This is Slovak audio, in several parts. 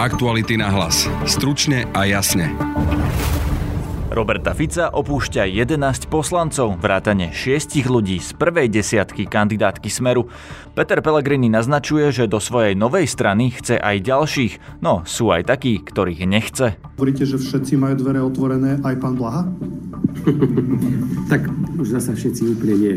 Aktuality na hlas. Stručne a jasne. Roberta Fica opúšťa 11 poslancov, vrátane 6 ľudí z prvej desiatky kandidátky Smeru. Peter Pellegrini naznačuje, že do svojej novej strany chce aj ďalších, no sú aj takí, ktorých nechce. Hovoríte, že všetci majú dvere otvorené, aj pán Blaha? tak už zasa všetci úplne nie.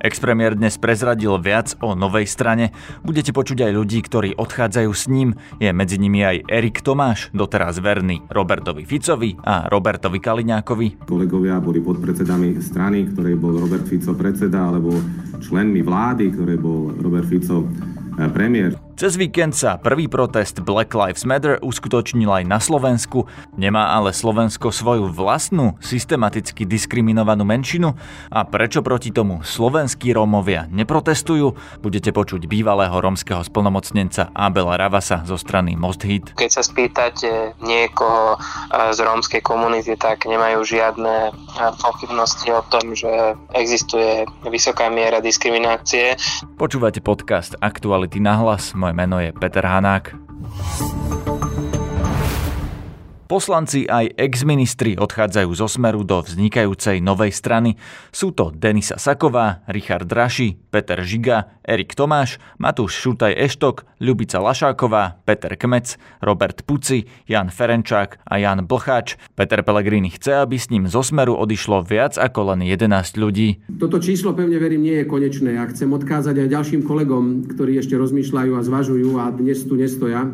Expremiér dnes prezradil viac o novej strane. Budete počuť aj ľudí, ktorí odchádzajú s ním. Je medzi nimi aj Erik Tomáš, doteraz verný Robertovi Ficovi a Robertovi Kaliňákovi. Kolegovia boli podpredsedami strany, ktorej bol Robert Fico predseda, alebo členmi vlády, ktoré bol Robert Fico eh, premiér. Cez víkend sa prvý protest Black Lives Matter uskutočnil aj na Slovensku. Nemá ale Slovensko svoju vlastnú, systematicky diskriminovanú menšinu? A prečo proti tomu slovenskí Rómovia neprotestujú? Budete počuť bývalého rómskeho splnomocnenca Abela Ravasa zo strany Most Hit. Keď sa spýtate niekoho z rómskej komunity, tak nemajú žiadne pochybnosti o tom, že existuje vysoká miera diskriminácie. Počúvate podcast Aktuality na hlas. Moje meno je Peter Hanák. Poslanci aj ex-ministri odchádzajú zo smeru do vznikajúcej novej strany. Sú to Denisa Saková, Richard Draši, Peter Žiga, Erik Tomáš, Matúš Šutaj Eštok, Ľubica Lašáková, Peter Kmec, Robert Puci, Jan Ferenčák a Jan Blcháč. Peter Pellegrini chce, aby s ním zo smeru odišlo viac ako len 11 ľudí. Toto číslo pevne verím nie je konečné a chcem odkázať aj ďalším kolegom, ktorí ešte rozmýšľajú a zvažujú a dnes tu nestoja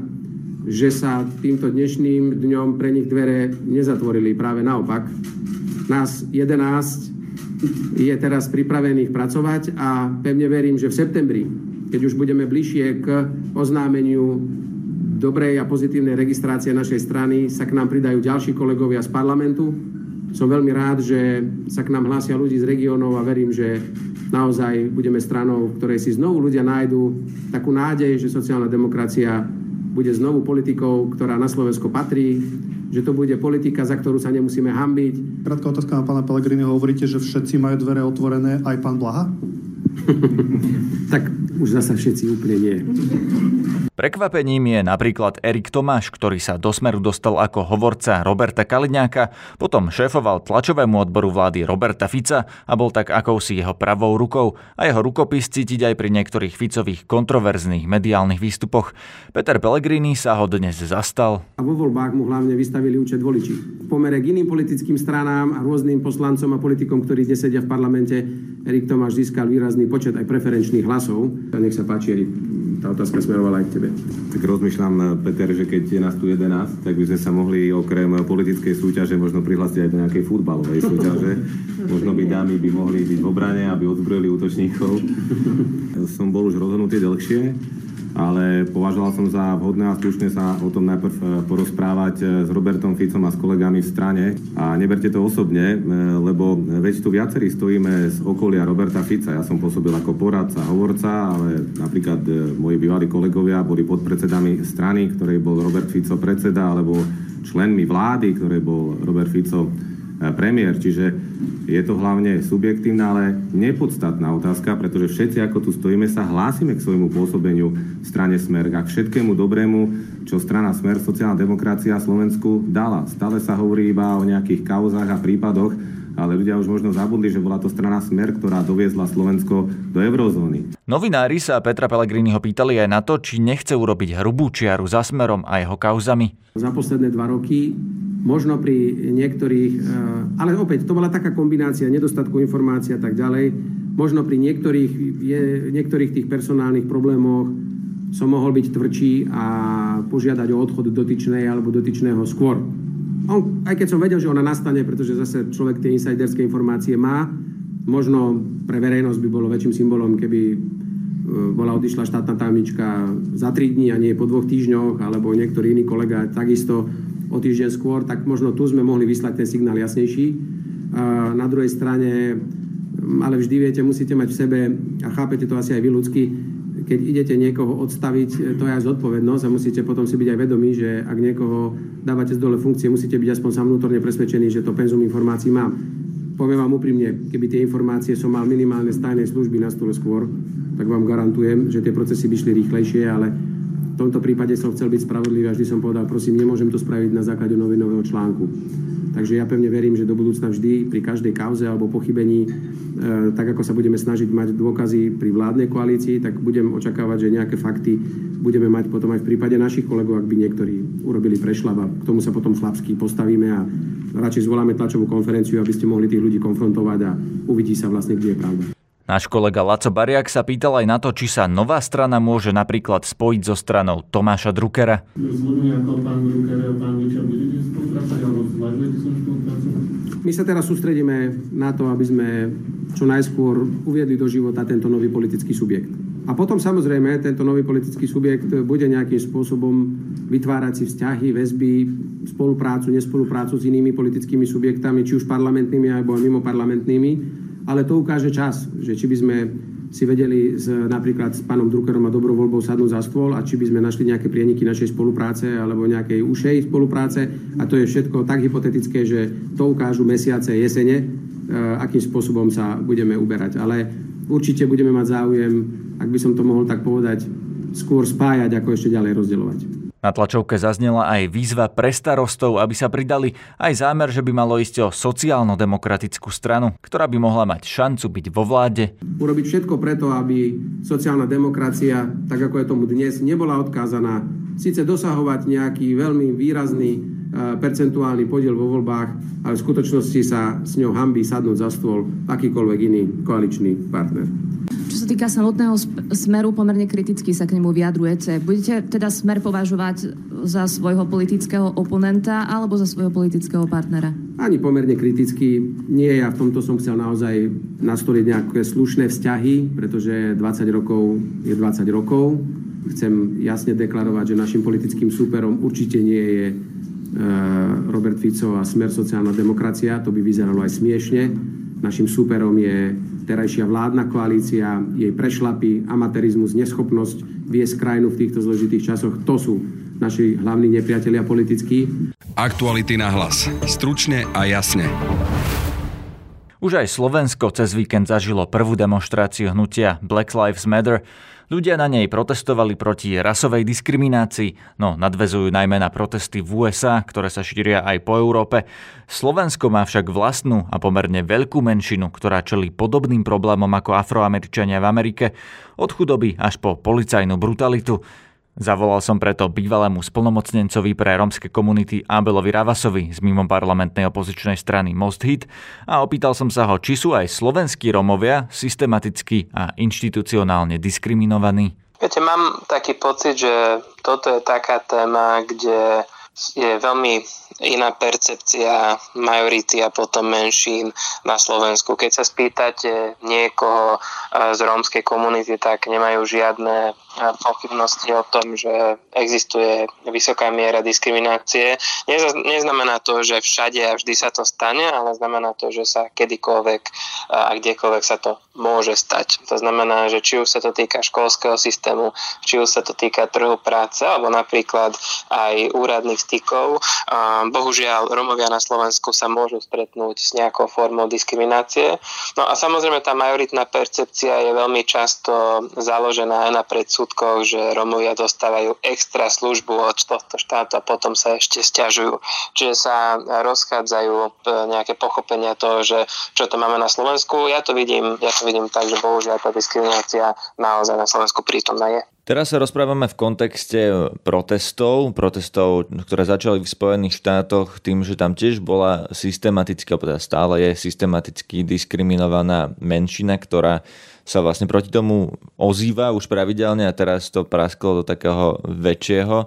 že sa týmto dnešným dňom pre nich dvere nezatvorili. Práve naopak. Nás 11 je teraz pripravených pracovať a pevne verím, že v septembri, keď už budeme bližšie k oznámeniu dobrej a pozitívnej registrácie našej strany, sa k nám pridajú ďalší kolegovia z parlamentu. Som veľmi rád, že sa k nám hlásia ľudí z regiónov a verím, že naozaj budeme stranou, v ktorej si znovu ľudia nájdú takú nádej, že sociálna demokracia bude znovu politikou, ktorá na Slovensko patrí, že to bude politika, za ktorú sa nemusíme hambiť. Krátka otázka na pána Pellegriniho. Hovoríte, že všetci majú dvere otvorené, aj pán Blaha? tak už zasa všetci úplne nie. Prekvapením je napríklad Erik Tomáš, ktorý sa do smeru dostal ako hovorca Roberta Kaliňáka, potom šéfoval tlačovému odboru vlády Roberta Fica a bol tak akousi jeho pravou rukou a jeho rukopis cítiť aj pri niektorých Ficových kontroverzných mediálnych výstupoch. Peter Pellegrini sa ho dnes zastal. A vo voľbách mu hlavne vystavili účet voliči. V pomere k iným politickým stranám a rôznym poslancom a politikom, ktorí dnes sedia v parlamente, Erik Tomáš získal výrazný počet aj preferenčných hlasov. Nech sa páči, Erik, tá otázka smerovala aj k tebe tebe. Tak rozmýšľam, Peter, že keď je nás tu 11, tak by sme sa mohli okrem politickej súťaže možno prihlásiť aj do nejakej futbalovej súťaže. Možno by dámy by mohli byť v obrane, aby odzbrojili útočníkov. Som bol už rozhodnutý dlhšie ale považoval som za vhodné a slušne sa o tom najprv e, porozprávať e, s Robertom Ficom a s kolegami v strane. A neberte to osobne, e, lebo veď tu viacerí stojíme z okolia Roberta Fica. Ja som pôsobil ako poradca, hovorca, ale napríklad moji bývalí kolegovia boli podpredsedami strany, ktorej bol Robert Fico predseda, alebo členmi vlády, ktorej bol Robert Fico premiér. Čiže je to hlavne subjektívna, ale nepodstatná otázka, pretože všetci, ako tu stojíme, sa hlásime k svojmu pôsobeniu v strane Smer a k všetkému dobrému, čo strana Smer, sociálna demokracia Slovensku dala. Stále sa hovorí iba o nejakých kauzách a prípadoch, ale ľudia už možno zabudli, že bola to strana Smer, ktorá doviezla Slovensko do eurozóny. Novinári sa Petra Pellegriniho pýtali aj na to, či nechce urobiť hrubú čiaru za Smerom a jeho kauzami. Za posledné dva roky možno pri niektorých, eh, ale opäť to bola taká kombinácia nedostatku informácií a tak ďalej, možno pri niektorých, niektorých tých personálnych problémoch som mohol byť tvrdší a požiadať o odchod dotyčnej alebo dotyčného skôr. On, aj keď som vedel, že ona nastane, pretože zase človek tie insiderské informácie má, možno pre verejnosť by bolo väčším symbolom, keby eh, bola odišla štátna tajomnička za 3 dní a nie po dvoch týždňoch, alebo niektorý iný kolega takisto o týždeň skôr, tak možno tu sme mohli vyslať ten signál jasnejší. Na druhej strane, ale vždy viete, musíte mať v sebe, a chápete to asi aj vy ľudsky, keď idete niekoho odstaviť, to je aj zodpovednosť a musíte potom si byť aj vedomí, že ak niekoho dávate z dole funkcie, musíte byť aspoň sa vnútorne presvedčení, že to penzum informácií mám. Poviem vám úprimne, keby tie informácie som mal minimálne z tajnej služby na stole skôr, tak vám garantujem, že tie procesy by šli rýchlejšie, ale v tomto prípade som chcel byť spravodlivý a vždy som povedal, prosím, nemôžem to spraviť na základe novinového článku. Takže ja pevne verím, že do budúcna vždy pri každej kauze alebo pochybení, e, tak ako sa budeme snažiť mať dôkazy pri vládnej koalícii, tak budem očakávať, že nejaké fakty budeme mať potom aj v prípade našich kolegov, ak by niektorí urobili prešľab a k tomu sa potom chlapsky postavíme a radšej zvoláme tlačovú konferenciu, aby ste mohli tých ľudí konfrontovať a uvidí sa vlastne, kde je pravda. Náš kolega Laco Bariak sa pýtal aj na to, či sa nová strana môže napríklad spojiť so stranou Tomáša Druckera. My sa teraz sústredíme na to, aby sme čo najskôr uviedli do života tento nový politický subjekt. A potom samozrejme tento nový politický subjekt bude nejakým spôsobom vytvárať si vzťahy, väzby, spoluprácu, nespoluprácu s inými politickými subjektami, či už parlamentnými alebo mimo parlamentnými ale to ukáže čas, že či by sme si vedeli s, napríklad s pánom Druckerom a dobrovoľbou sadnúť za stôl a či by sme našli nejaké prieniky našej spolupráce alebo nejakej ušej spolupráce a to je všetko tak hypotetické, že to ukážu mesiace, jesene, e, akým spôsobom sa budeme uberať. Ale určite budeme mať záujem, ak by som to mohol tak povedať, skôr spájať, ako ešte ďalej rozdeľovať. Na tlačovke zaznela aj výzva pre starostov, aby sa pridali aj zámer, že by malo ísť o sociálno-demokratickú stranu, ktorá by mohla mať šancu byť vo vláde. Urobiť všetko preto, aby sociálna demokracia, tak ako je tomu dnes, nebola odkázaná síce dosahovať nejaký veľmi výrazný e, percentuálny podiel vo voľbách, ale v skutočnosti sa s ňou hambí sadnúť za stôl akýkoľvek iný koaličný partner. Čo sa týka samotného smeru, pomerne kriticky sa k nemu vyjadrujete. Budete teda smer považovať za svojho politického oponenta alebo za svojho politického partnera? Ani pomerne kriticky. Nie, ja v tomto som chcel naozaj nastoliť nejaké slušné vzťahy, pretože 20 rokov je 20 rokov. Chcem jasne deklarovať, že našim politickým súperom určite nie je e, Robert Fico a Smer sociálna demokracia. To by vyzeralo aj smiešne. Našim súperom je terajšia vládna koalícia, jej prešlapy, amatérizmus, neschopnosť viesť krajinu v týchto zložitých časoch. To sú naši hlavní nepriatelia politickí. Aktuality na hlas. Stručne a jasne. Už aj Slovensko cez víkend zažilo prvú demonstráciu hnutia Black Lives Matter. Ľudia na nej protestovali proti rasovej diskriminácii, no nadvezujú najmä na protesty v USA, ktoré sa šíria aj po Európe. Slovensko má však vlastnú a pomerne veľkú menšinu, ktorá čelí podobným problémom ako afroameričania v Amerike, od chudoby až po policajnú brutalitu. Zavolal som preto bývalému splnomocnencovi pre rómske komunity Abelovi Ravasovi z mimo parlamentnej opozičnej strany Most Hit a opýtal som sa ho, či sú aj slovenskí Rómovia systematicky a inštitucionálne diskriminovaní. Viete, mám taký pocit, že toto je taká téma, kde je veľmi iná percepcia majority a potom menšín na Slovensku. Keď sa spýtate niekoho z rómskej komunity, tak nemajú žiadne pochybnosti o tom, že existuje vysoká miera diskriminácie. Neznamená to, že všade a vždy sa to stane, ale znamená to, že sa kedykoľvek a kdekoľvek sa to môže stať. To znamená, že či už sa to týka školského systému, či už sa to týka trhu práce, alebo napríklad aj úradných stykov. Bohužiaľ, Romovia na Slovensku sa môžu stretnúť s nejakou formou diskriminácie. No a samozrejme tá majoritná percepcia je veľmi často založená aj na predsudkoch, že Romovia dostávajú extra službu od tohto štátu a potom sa ešte stiažujú. Čiže sa rozchádzajú e, nejaké pochopenia toho, že čo to máme na Slovensku. Ja to vidím, ja to vidím tak, že bohužiaľ tá diskriminácia naozaj na Slovensku prítomná je. Teraz sa rozprávame v kontexte protestov, protestov, ktoré začali v Spojených štátoch tým, že tam tiež bola systematicky, alebo teda stále je systematicky diskriminovaná menšina, ktorá sa vlastne proti tomu ozýva už pravidelne a teraz to prasklo do takého väčšieho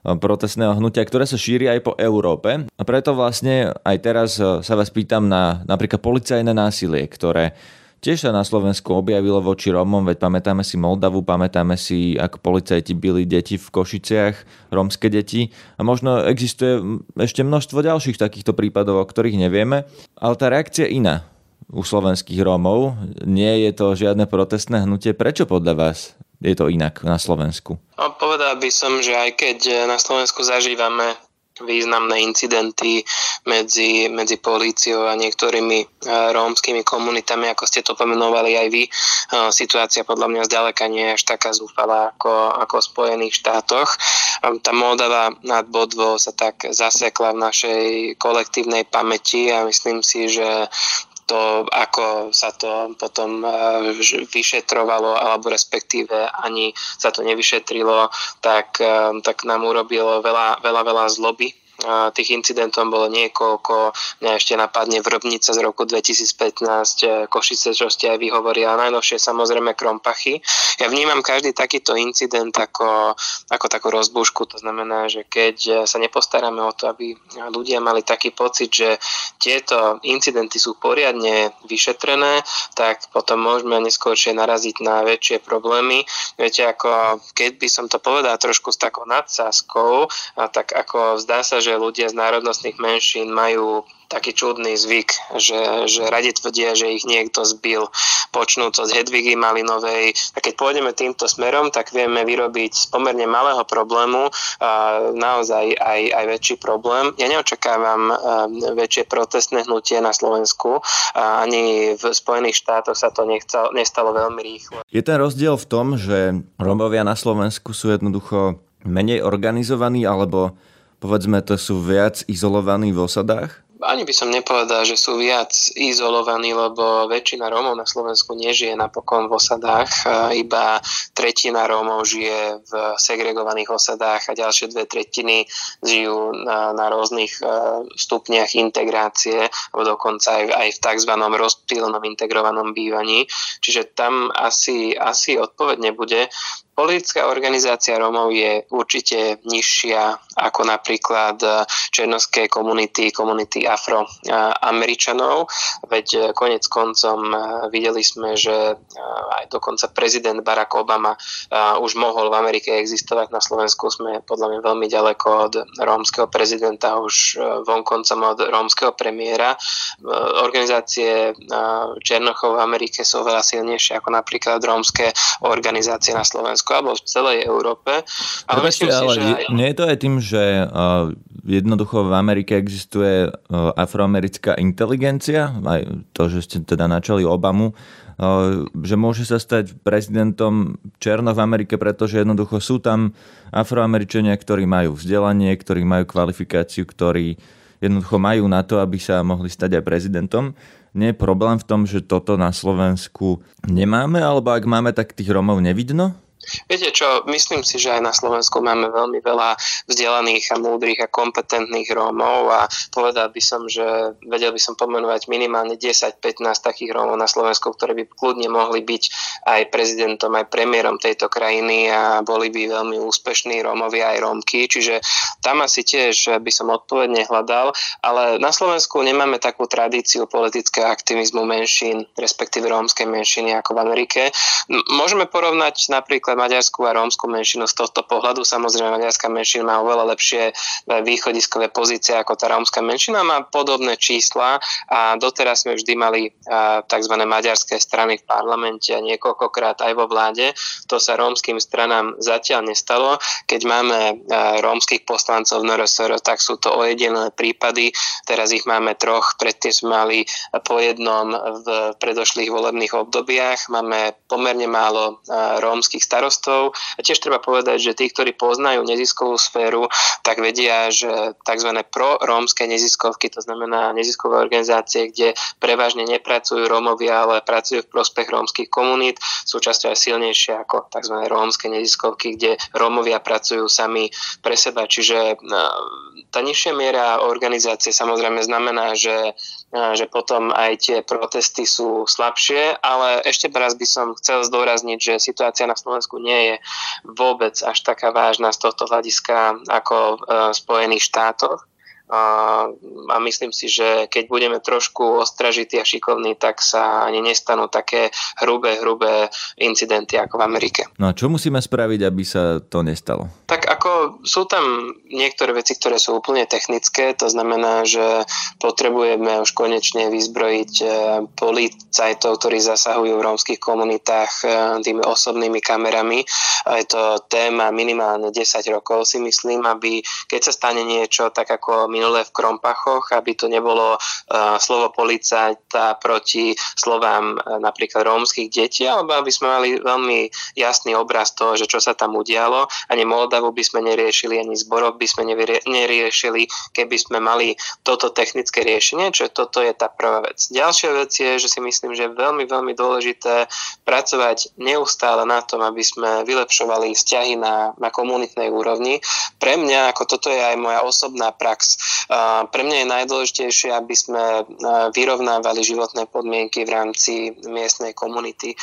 protestného hnutia, ktoré sa šíri aj po Európe. A preto vlastne aj teraz sa vás pýtam na napríklad policajné násilie, ktoré tiež sa na Slovensku objavilo voči Rómom, veď pamätáme si Moldavu, pamätáme si, ako policajti byli deti v Košiciach, rómske deti a možno existuje ešte množstvo ďalších takýchto prípadov, o ktorých nevieme, ale tá reakcia je iná u slovenských Rómov. Nie je to žiadne protestné hnutie. Prečo podľa vás je to inak na Slovensku? No, povedal by som, že aj keď na Slovensku zažívame významné incidenty medzi, medzi políciou a niektorými rómskymi komunitami, ako ste to pomenovali aj vy. Situácia podľa mňa zďaleka nie je až taká zúfalá ako, ako v Spojených štátoch. Tá Moldava nad Bodvo sa tak zasekla v našej kolektívnej pamäti a myslím si, že to, ako sa to potom vyšetrovalo, alebo respektíve ani sa to nevyšetrilo, tak, tak nám urobilo veľa, veľa, veľa zloby tých incidentov bolo niekoľko. Mňa ešte napadne Vrbnica z roku 2015, e, Košice, čo ste aj vyhovorili, a najnovšie samozrejme Krompachy. Ja vnímam každý takýto incident ako, ako takú rozbúšku, to znamená, že keď sa nepostaráme o to, aby ľudia mali taký pocit, že tieto incidenty sú poriadne vyšetrené, tak potom môžeme neskôršie naraziť na väčšie problémy. Viete, ako keď by som to povedal trošku s takou nadsázkou, tak ako zdá sa, že že ľudia z národnostných menšín majú taký čudný zvyk, že, že radi tvrdia, že ich niekto zbil. Počnúť od Hedvigy Malinovej. A keď pôjdeme týmto smerom, tak vieme vyrobiť z pomerne malého problému naozaj aj, aj väčší problém. Ja neočakávam väčšie protestné hnutie na Slovensku. Ani v Spojených štátoch sa to nechcel, nestalo veľmi rýchlo. Je ten rozdiel v tom, že Romovia na Slovensku sú jednoducho menej organizovaní alebo povedzme, to sú viac izolovaní v osadách? ani by som nepovedal, že sú viac izolovaní, lebo väčšina Rómov na Slovensku nežije napokon v osadách, iba tretina Rómov žije v segregovaných osadách a ďalšie dve tretiny žijú na, na rôznych e, stupniach integrácie, alebo dokonca aj, aj v tzv. rozptýlenom integrovanom bývaní. Čiže tam asi, asi odpoveď nebude. Politická organizácia Rómov je určite nižšia ako napríklad černovské komunity, komunity afroameričanov, veď eh, konec koncom eh, videli sme, že aj dokonca prezident Barack Obama už mohol v Amerike existovať. Na Slovensku sme podľa mňa veľmi ďaleko od rómskeho prezidenta, už vonkoncom od rómskeho premiéra. Organizácie Černochov v Amerike sú veľa silnejšie ako napríklad rómske organizácie na Slovensku alebo v celej Európe. Ale, Prepačte, si, ale že aj... nie je to aj tým, že uh, jednoducho v Amerike existuje uh, afroamerická inteligencia, aj to, že ste teda načali Obamu, uh, že môže sa stať prezidentom Černoch v Amerike, pretože jednoducho sú tam afroameričania, ktorí majú vzdelanie, ktorí majú kvalifikáciu, ktorí jednoducho majú na to, aby sa mohli stať aj prezidentom nie je problém v tom, že toto na Slovensku nemáme, alebo ak máme, tak tých Romov nevidno? Viete čo, myslím si, že aj na Slovensku máme veľmi veľa vzdelaných a múdrych a kompetentných Rómov a povedal by som, že vedel by som pomenovať minimálne 10-15 takých Rómov na Slovensku, ktorí by kľudne mohli byť aj prezidentom, aj premiérom tejto krajiny a boli by veľmi úspešní Rómovia aj Rómky, čiže tam asi tiež by som odpovedne hľadal, ale na Slovensku nemáme takú tradíciu politického aktivizmu menšín, respektíve rómskej menšiny ako v Amerike. Môžeme porovnať napríklad maďarskú a rómsku menšinu z tohto pohľadu. Samozrejme, maďarská menšina má oveľa lepšie e, východiskové pozície ako tá rómska menšina, má podobné čísla a doteraz sme vždy mali e, tzv. maďarské strany v parlamente a niekoľkokrát aj vo vláde. To sa rómskym stranám zatiaľ nestalo. Keď máme e, rómskych poslancov v NRSR, tak sú to ojedinené prípady. Teraz ich máme troch, predtým sme mali po jednom v predošlých volebných obdobiach. Máme pomerne málo rómskych starostov starostov. A tiež treba povedať, že tí, ktorí poznajú neziskovú sféru, tak vedia, že tzv. pro-rómske neziskovky, to znamená neziskové organizácie, kde prevažne nepracujú Rómovia, ale pracujú v prospech rómskych komunít, sú často aj silnejšie ako tzv. rómske neziskovky, kde Rómovia pracujú sami pre seba. Čiže no, tá nižšia miera organizácie samozrejme znamená, že že potom aj tie protesty sú slabšie, ale ešte raz by som chcel zdôrazniť, že situácia na Slovensku nie je vôbec až taká vážna z tohto hľadiska ako v e, Spojených štátoch a myslím si, že keď budeme trošku ostražití a šikovní, tak sa ani nestanú také hrubé, hrubé incidenty ako v Amerike. No a čo musíme spraviť, aby sa to nestalo? Tak sú tam niektoré veci, ktoré sú úplne technické, to znamená, že potrebujeme už konečne vyzbrojiť e, policajtov, ktorí zasahujú v rómskych komunitách e, tými osobnými kamerami. Je to téma minimálne 10 rokov si myslím, aby keď sa stane niečo tak ako minulé v Krompachoch, aby to nebolo uh, slovo policajta proti slovám napríklad rómskych detí, alebo aby sme mali veľmi jasný obraz toho, že čo sa tam udialo. Ani Moldavu by sme neriešili, ani zborov by sme neriešili, keby sme mali toto technické riešenie, čo toto je tá prvá vec. Ďalšia vec je, že si myslím, že je veľmi, veľmi dôležité pracovať neustále na tom, aby sme vylepšovali vzťahy na, na komunitnej úrovni. Pre mňa, ako toto je aj moja osobná prax, pre mňa je najdôležitejšie, aby sme vyrovnávali životné podmienky v rámci miestnej komunity,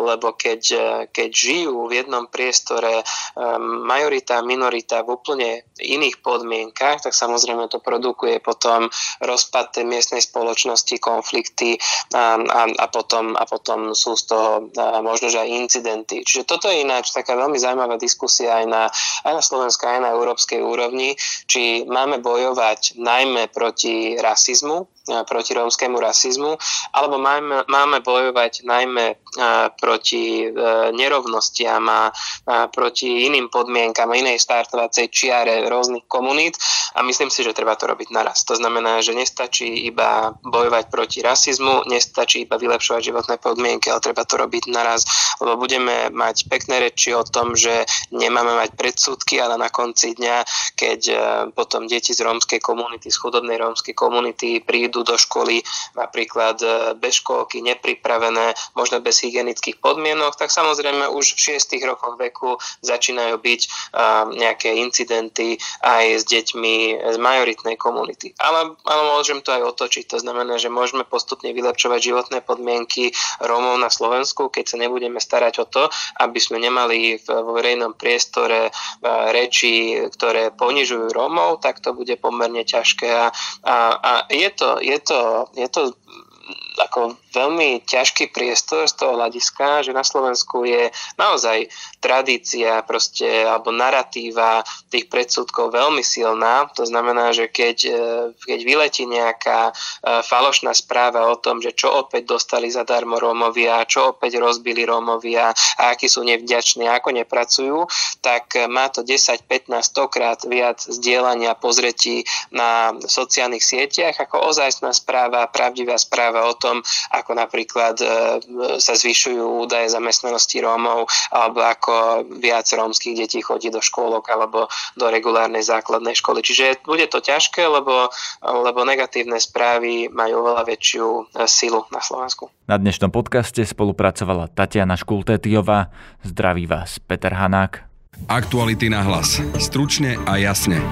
lebo keď, keď žijú v jednom priestore majorita a minorita v úplne iných podmienkach, tak samozrejme to produkuje potom rozpad tej miestnej spoločnosti, konflikty a, a, a, potom, a potom sú z toho možno, že aj incidenty. Čiže toto je ináč taká veľmi zaujímavá diskusia aj na, aj na Slovensku, aj na európskej úrovni, či máme bojovať najmä proti rasizmu, proti rómskému rasizmu, alebo máme, máme bojovať najmä proti e, nerovnostiam a proti iným podmienkam, inej startovacej čiare rôznych komunít a myslím si, že treba to robiť naraz. To znamená, že nestačí iba bojovať proti rasizmu, nestačí iba vylepšovať životné podmienky, ale treba to robiť naraz, lebo budeme mať pekné reči o tom, že nemáme mať predsudky, ale na konci dňa, keď e, potom deti z rómskej komunity, z chudobnej rómskej komunity prídu do školy napríklad e, bez školky, nepripravené, možno bez hygienických podmienok, tak samozrejme už v 6 rokoch veku začínajú byť e, nejaké incidenty aj s deťmi z majoritnej komunity. Ale, ale môžem to aj otočiť, to znamená, že môžeme postupne vylepšovať životné podmienky Rómov na Slovensku, keď sa nebudeme starať o to, aby sme nemali vo verejnom priestore e, reči, ktoré ponižujú Rómov, tak to bude pomerne ťažké. A, a, a je, to, je, to, je to ako veľmi ťažký priestor z toho hľadiska, že na Slovensku je naozaj tradícia proste, alebo narratíva tých predsudkov veľmi silná. To znamená, že keď, e, keď vyletí nejaká e, falošná správa o tom, že čo opäť dostali zadarmo Rómovia, čo opäť rozbili Rómovia a akí sú nevďační, ako nepracujú, tak má to 10, 15, 100 krát viac zdieľania pozretí na sociálnych sieťach ako ozajstná správa, pravdivá správa o tom, ako napríklad e, sa zvyšujú údaje zamestnanosti Rómov, alebo ako viac rómskych detí chodí do škôlok alebo do regulárnej základnej školy. Čiže bude to ťažké, lebo, lebo negatívne správy majú oveľa väčšiu e, silu na Slovensku. Na dnešnom podcaste spolupracovala Tatiana Škultétiová. Zdraví vás Peter Hanák. Aktuality na hlas. Stručne a jasne.